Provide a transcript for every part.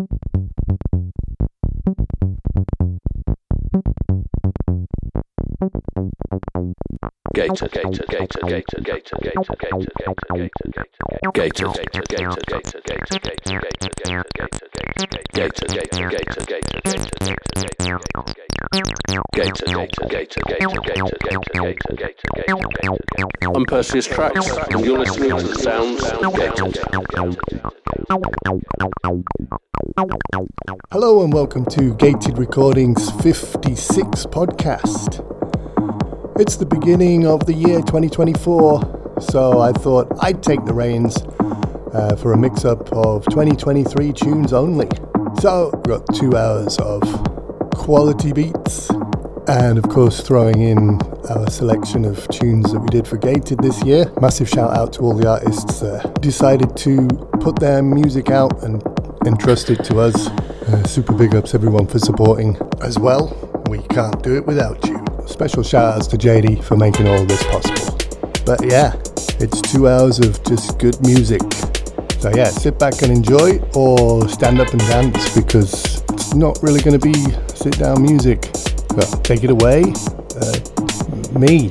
Gator, gator, gator, gator, gator, gator, gator, gator, gator, gator, gator, gator, gator, gator, gator, gator, gator, I'm Perseus Tracks, and you're listening to the sounds of Gated. Hello and welcome to Gated Recordings 56 podcast. It's the beginning of the year 2024, so I thought I'd take the reins uh, for a mix up of 2023 tunes only. So, we've got two hours of quality beats, and of course, throwing in our selection of tunes that we did for Gated this year. Massive shout out to all the artists that decided to put their music out and entrust it to us. Uh, super big ups, everyone, for supporting as well. We can't do it without you. Special shout outs to JD for making all this possible. But yeah, it's two hours of just good music. So yeah, sit back and enjoy or stand up and dance because not really going to be sit down music. So take it away, uh, me.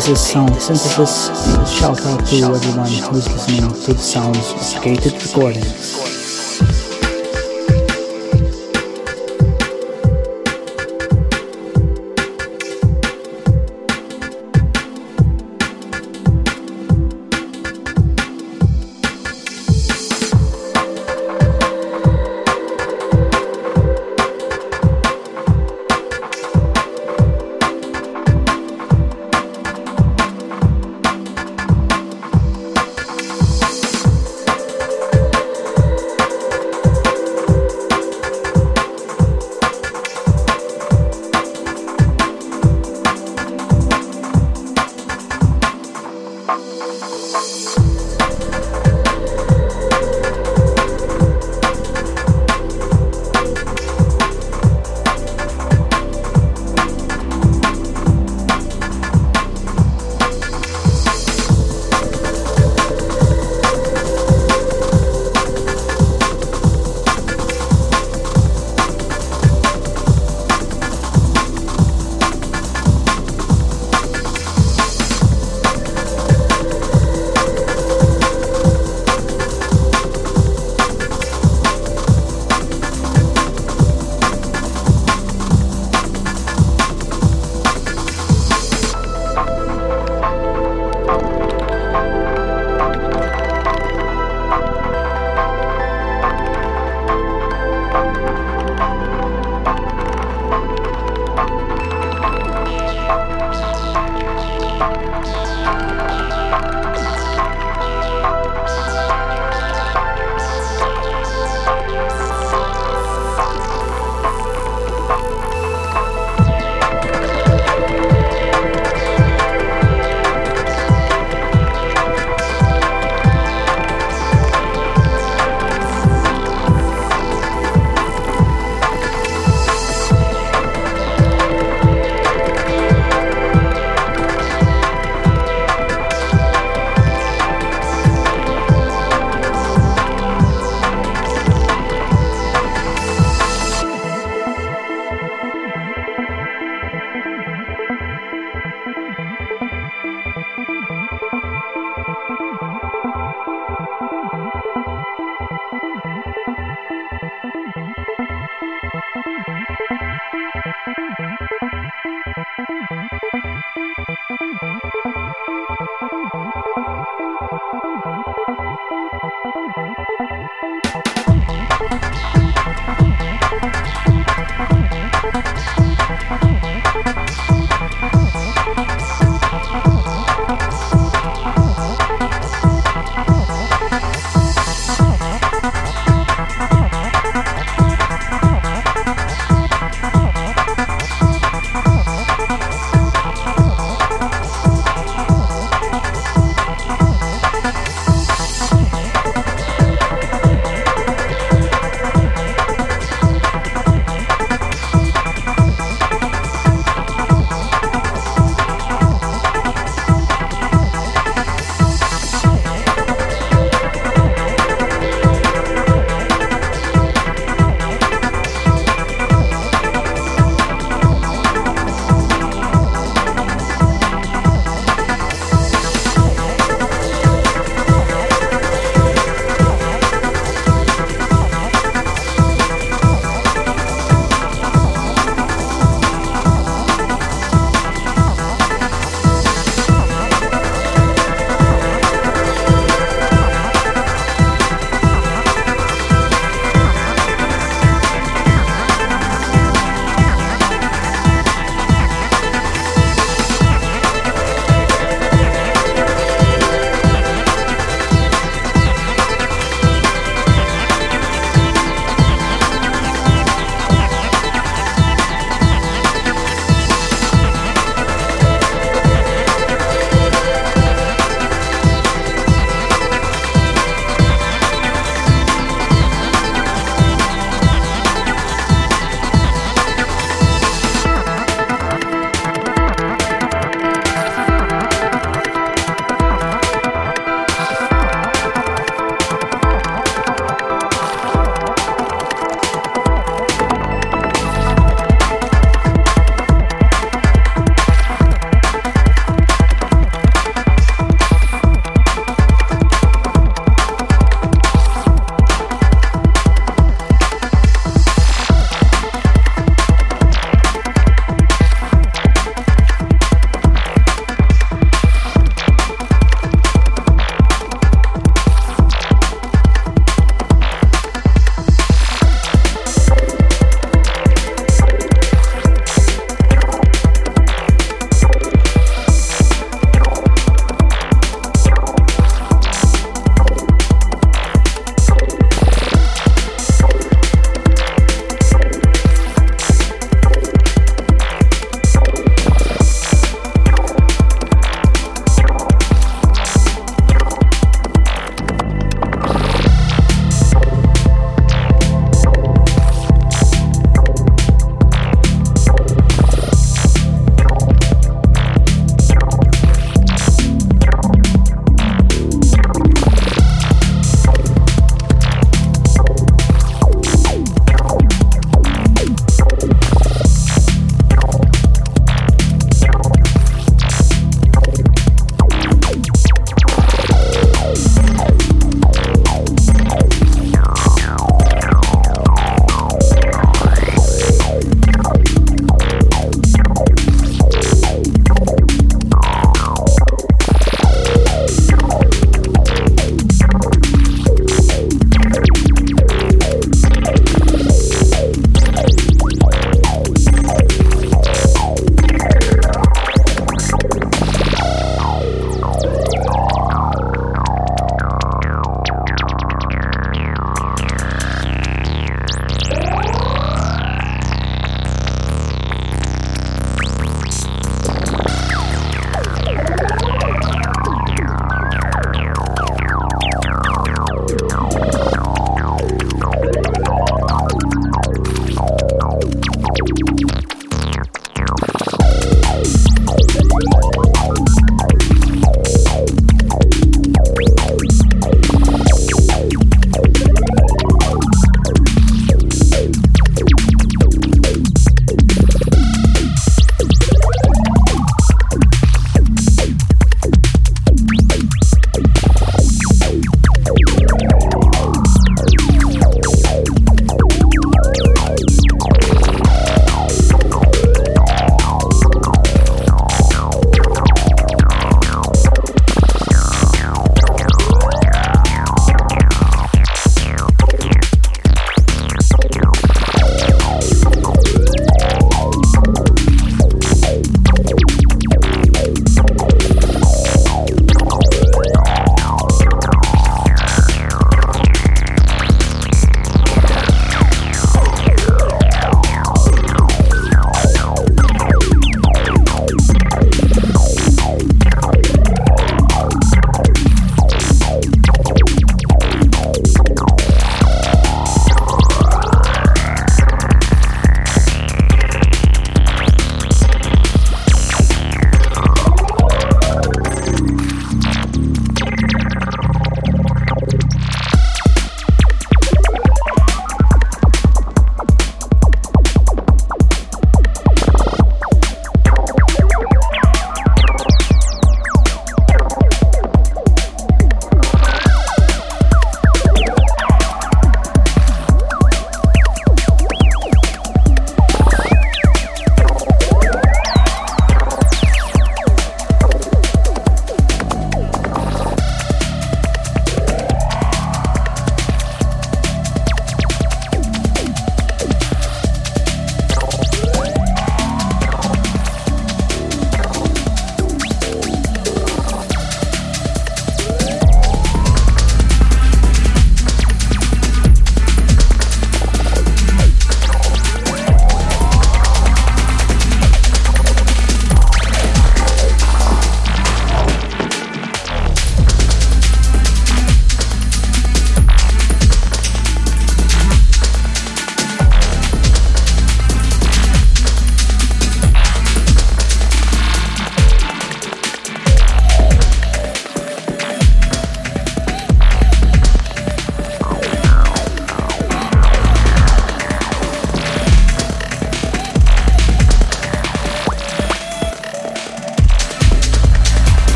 This is Sound Synthesis. Shout out to everyone who's listening to the sounds of Gated Recordings.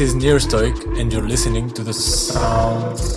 This is Nearstoic, and you're listening to the sound.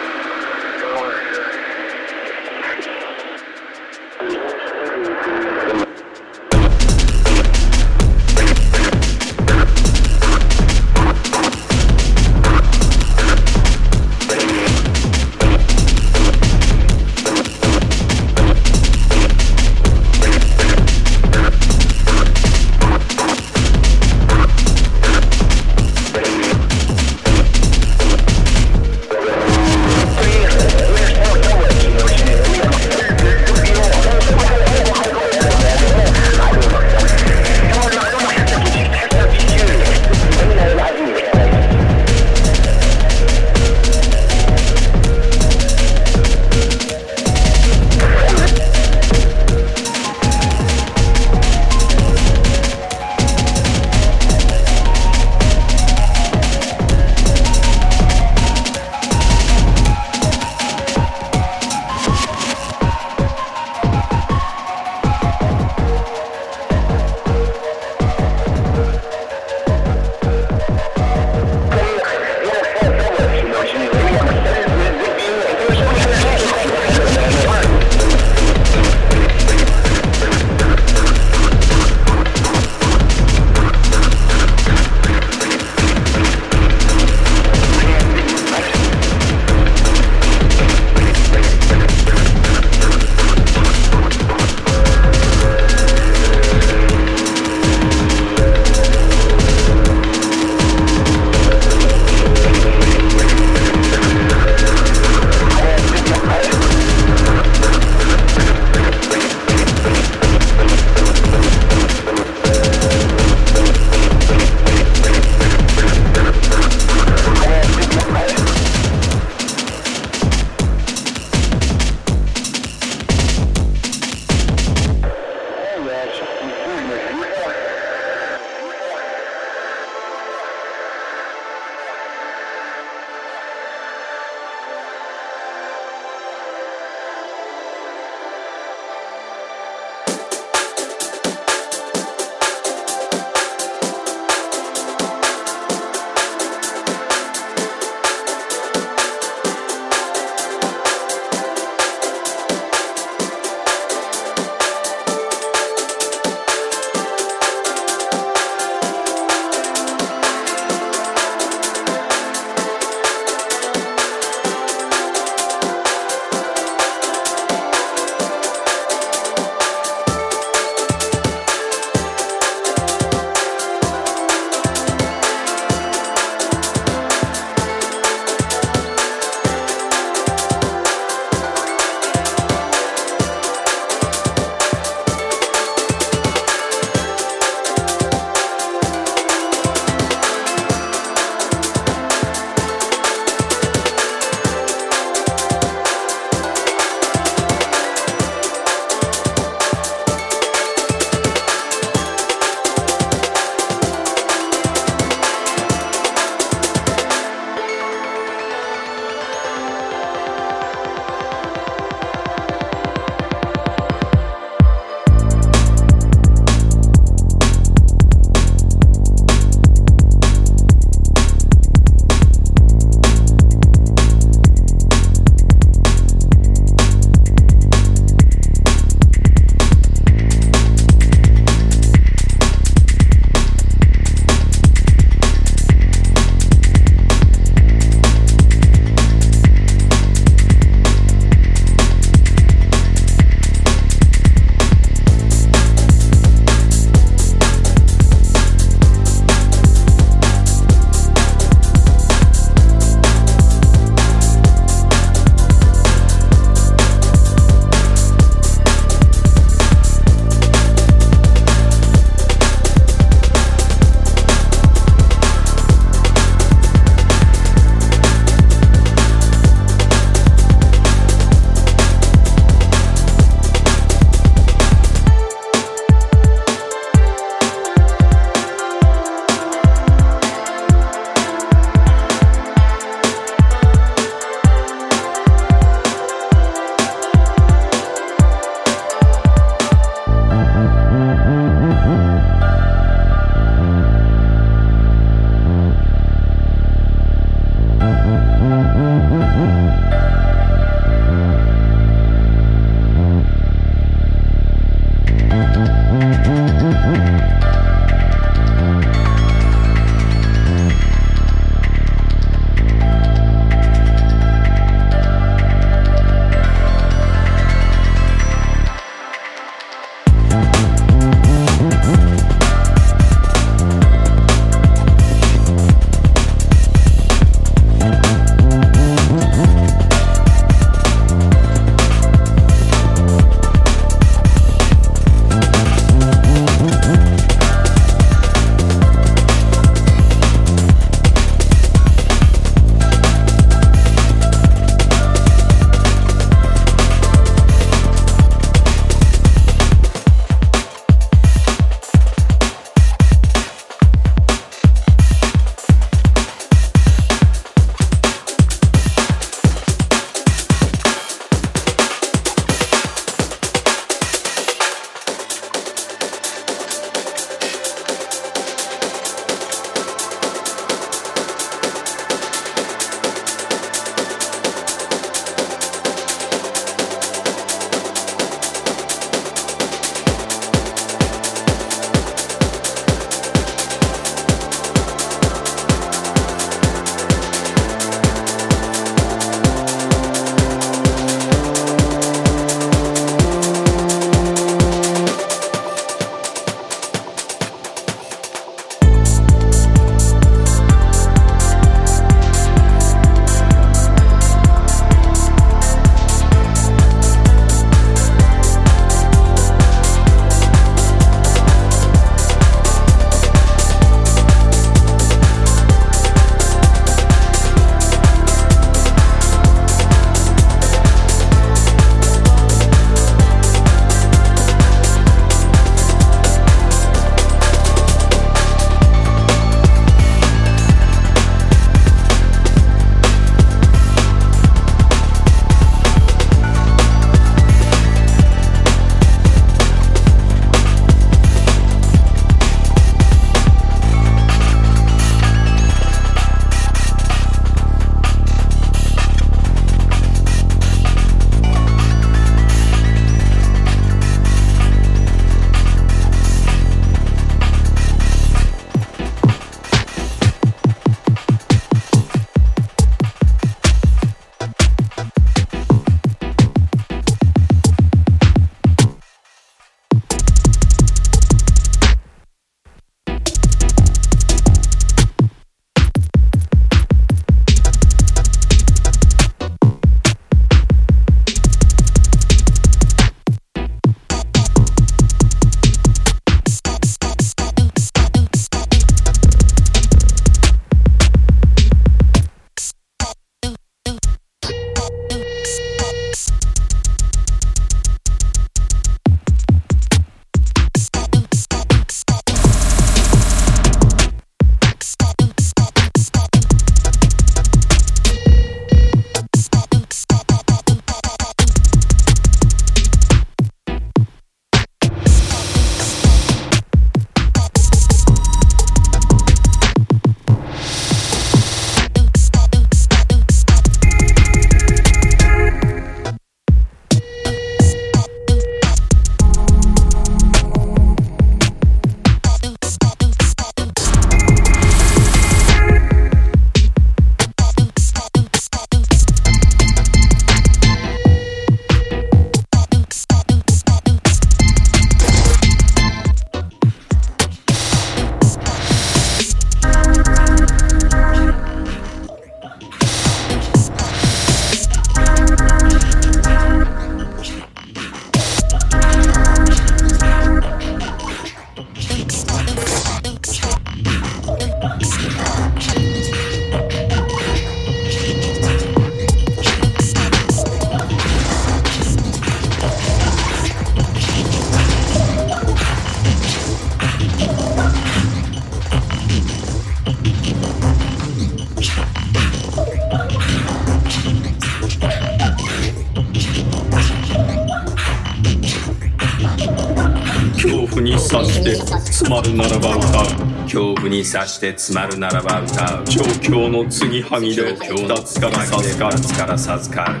ならば歌う。恐怖に刺して詰まるならば歌う。状況の継ぎはぎで脱から授かる脱から授かる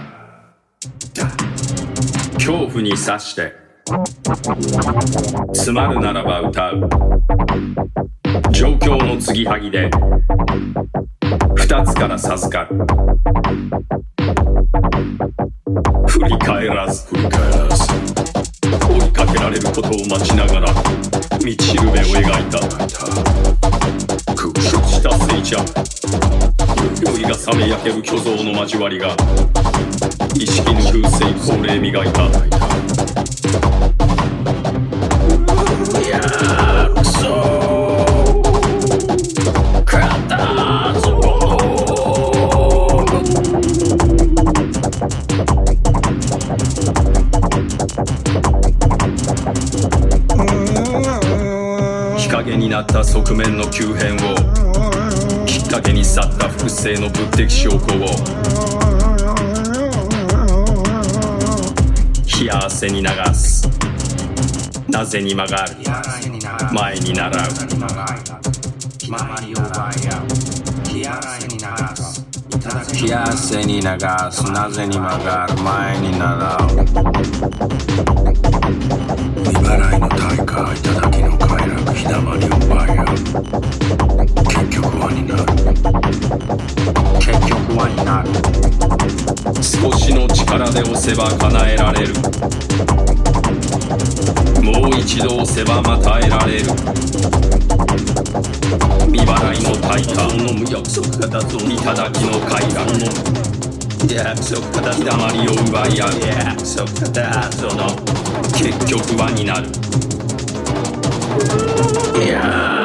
恐怖に刺して詰まるならば歌う。状況の継ぎはぎで二つから授かる振り返らず振り返らず。追いかけられることを待ちながら道を描いた。屈した水茶酔いが冷め焼ける虚像の交わりが意識ぬく成功霊磨いた。面の急変をきっかけに去った複製の物的証拠を冷や汗に流す。なぜに曲がる？前に習う。冷や汗に流す。なぜに曲がる？前に習う。未払いの対価頂きの快楽日だまりを奪い合う結局はになる結局はになる少しの力で押せば叶えられるもう。一度押せばまた得られる未払いの対価飲む約束が脱音頂きの快楽約束が日だまりを奪い合う約束が脱音結局はになる Yeah.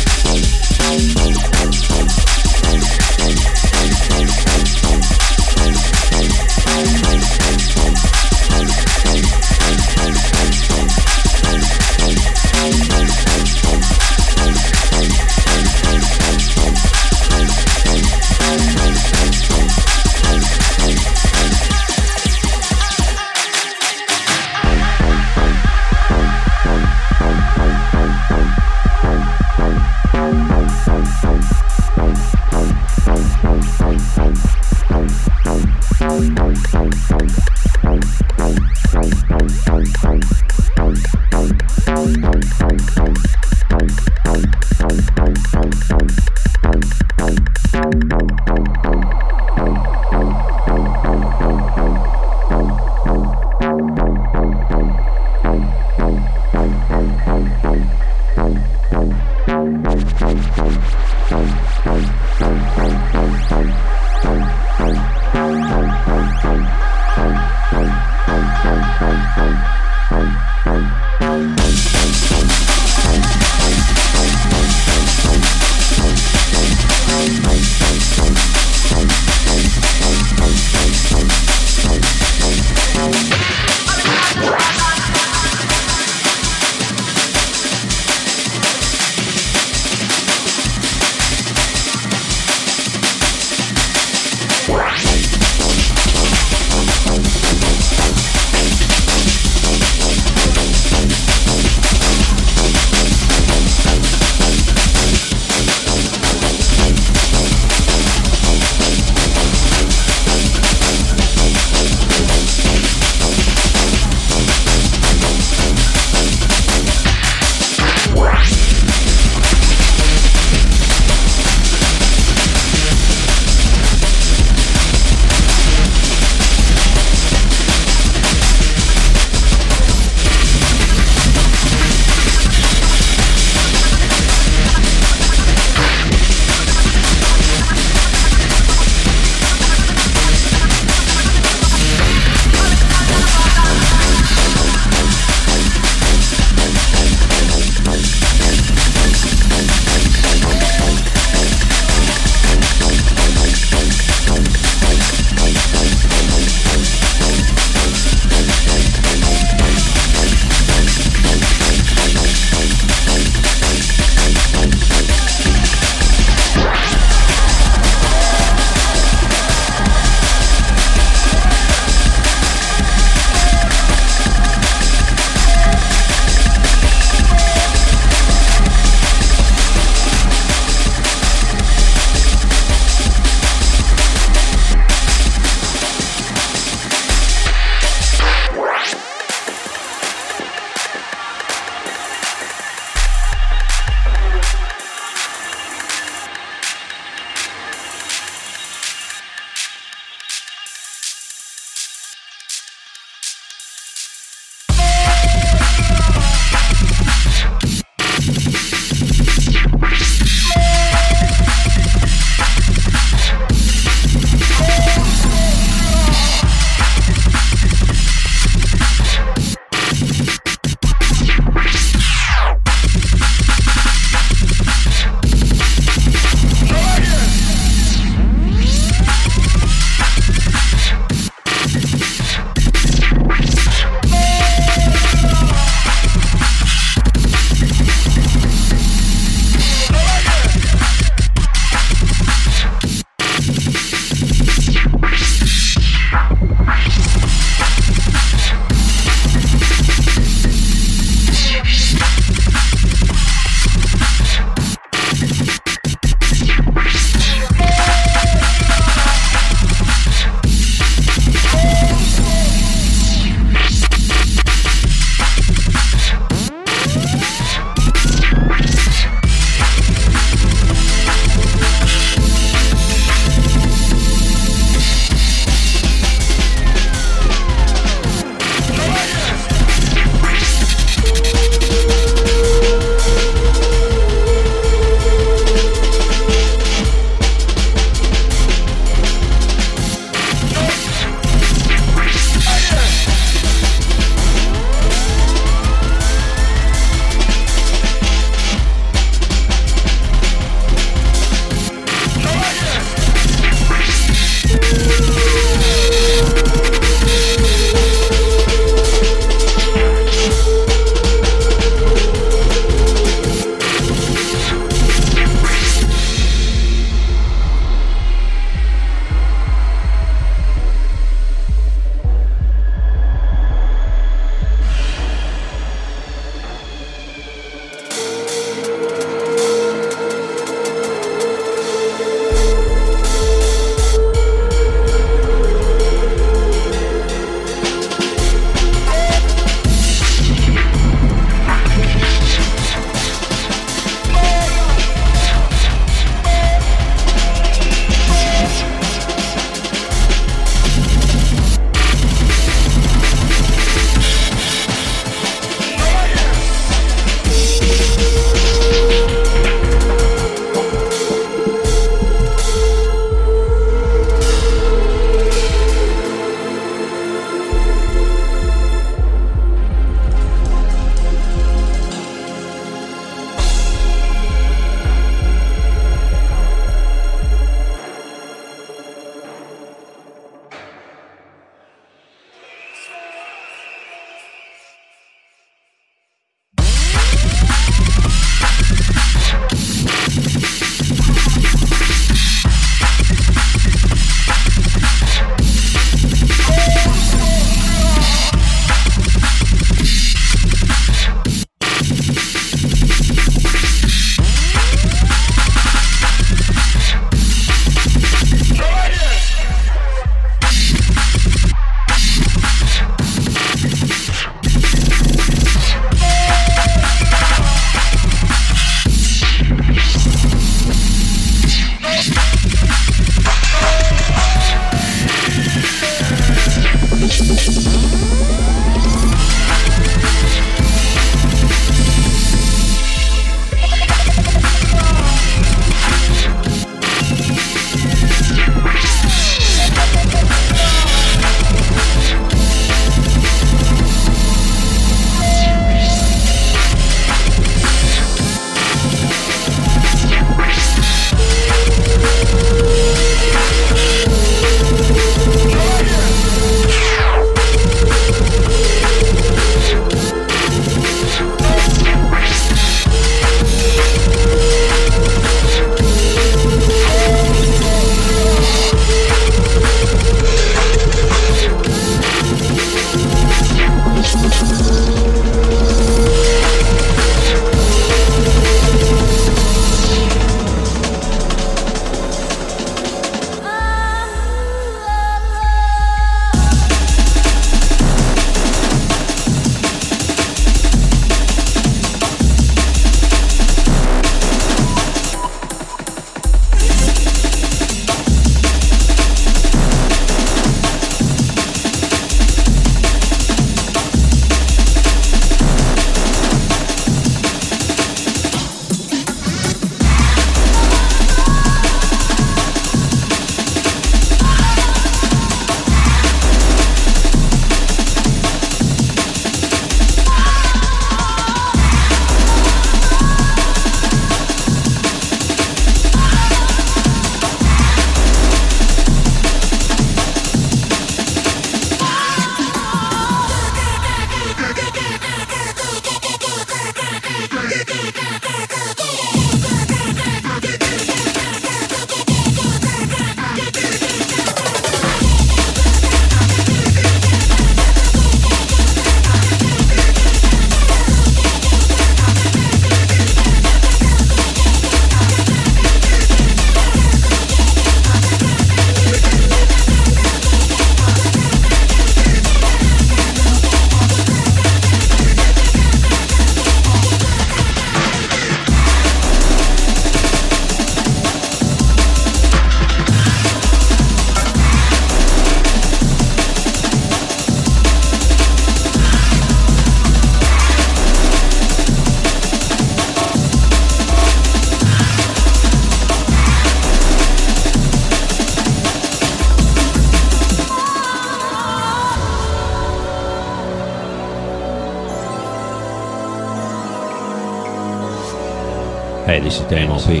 This is Damo B,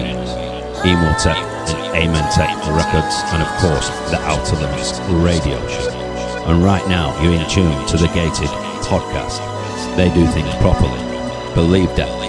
Emotech and Amen Tech Records, and of course, the Outer Limits radio show. And right now, you're in tune to the Gated podcast. They do things properly. Believe that.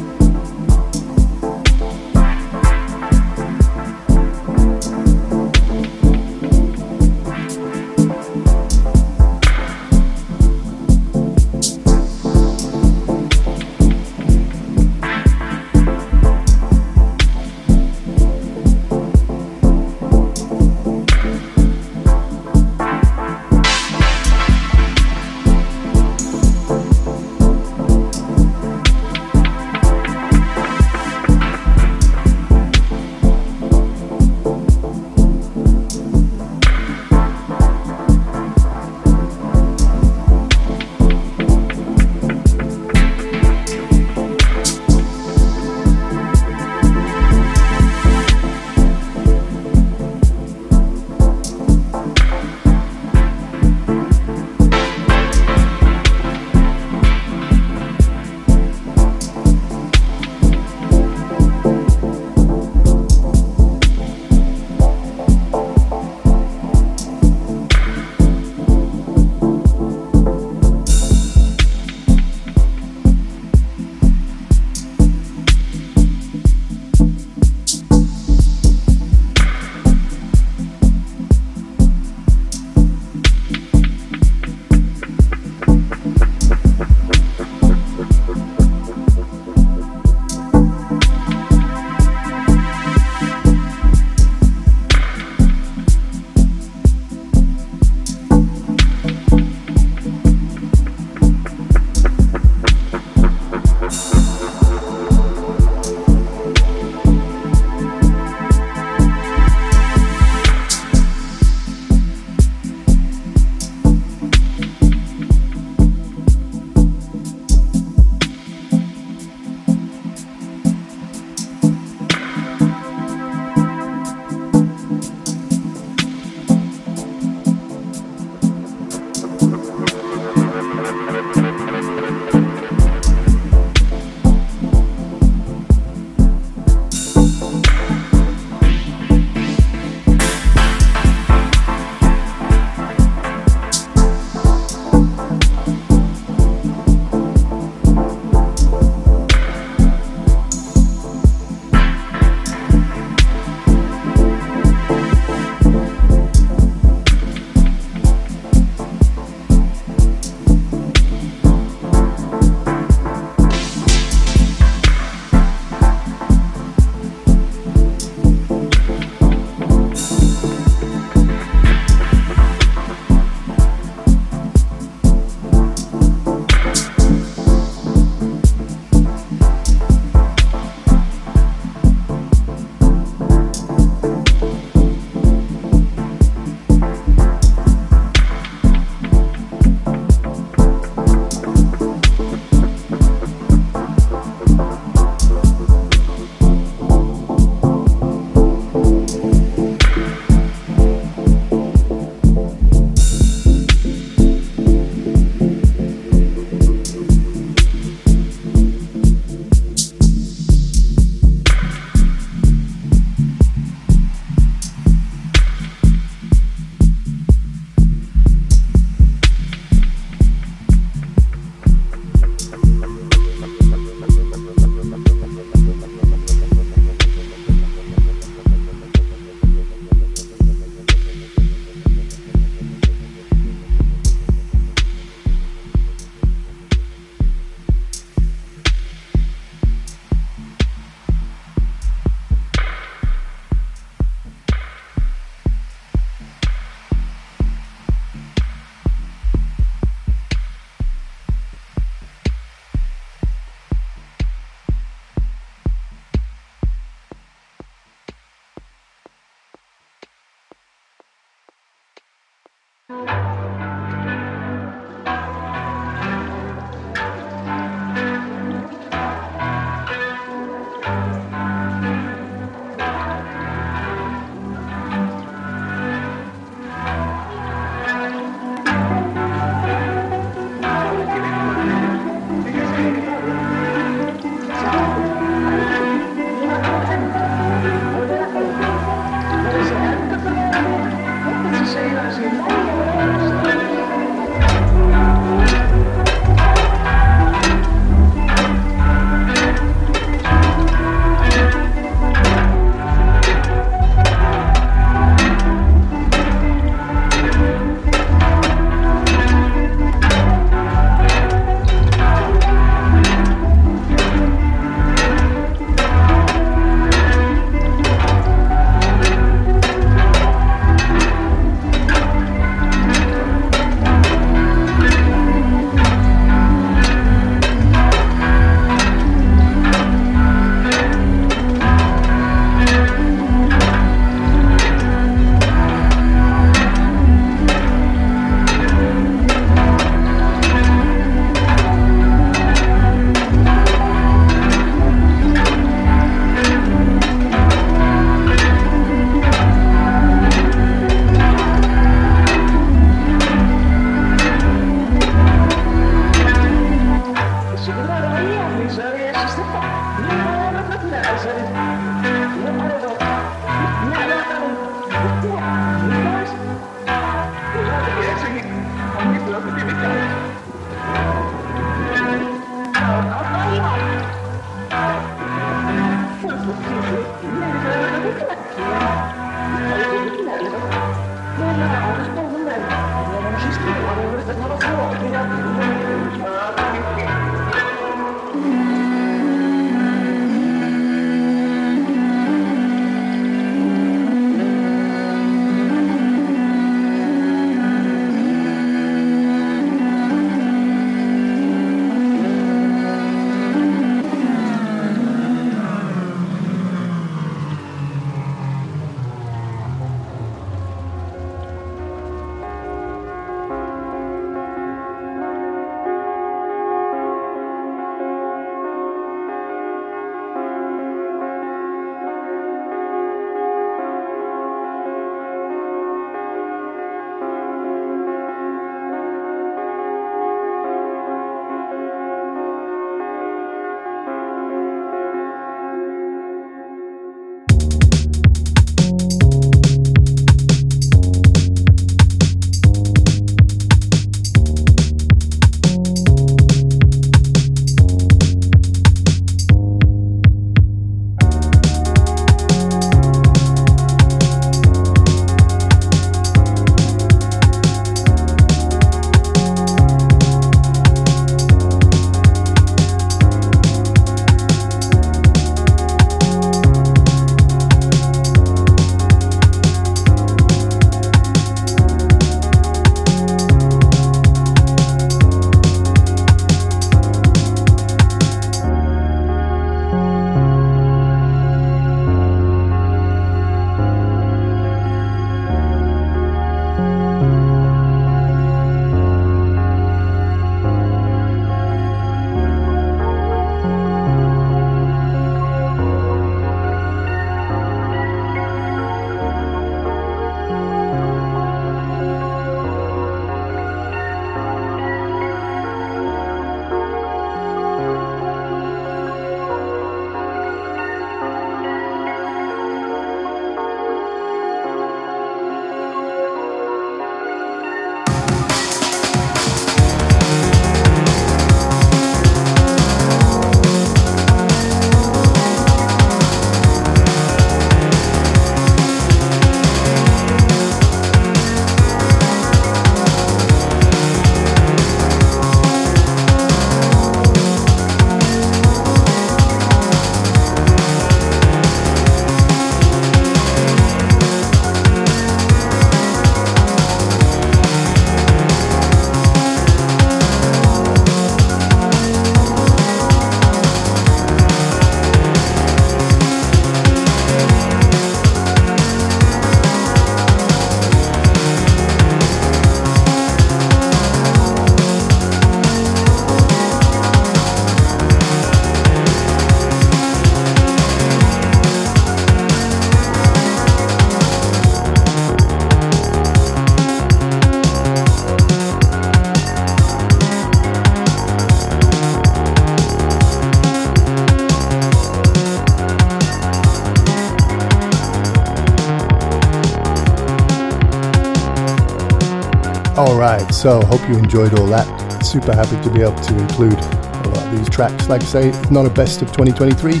So hope you enjoyed all that. Super happy to be able to include a lot of these tracks. Like I say, not a best of 2023,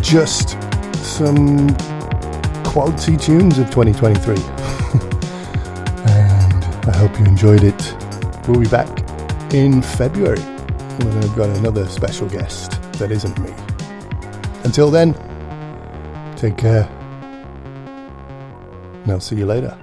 just some quality tunes of 2023. and I hope you enjoyed it. We'll be back in February when I've got another special guest that isn't me. Until then, take care. And I'll see you later.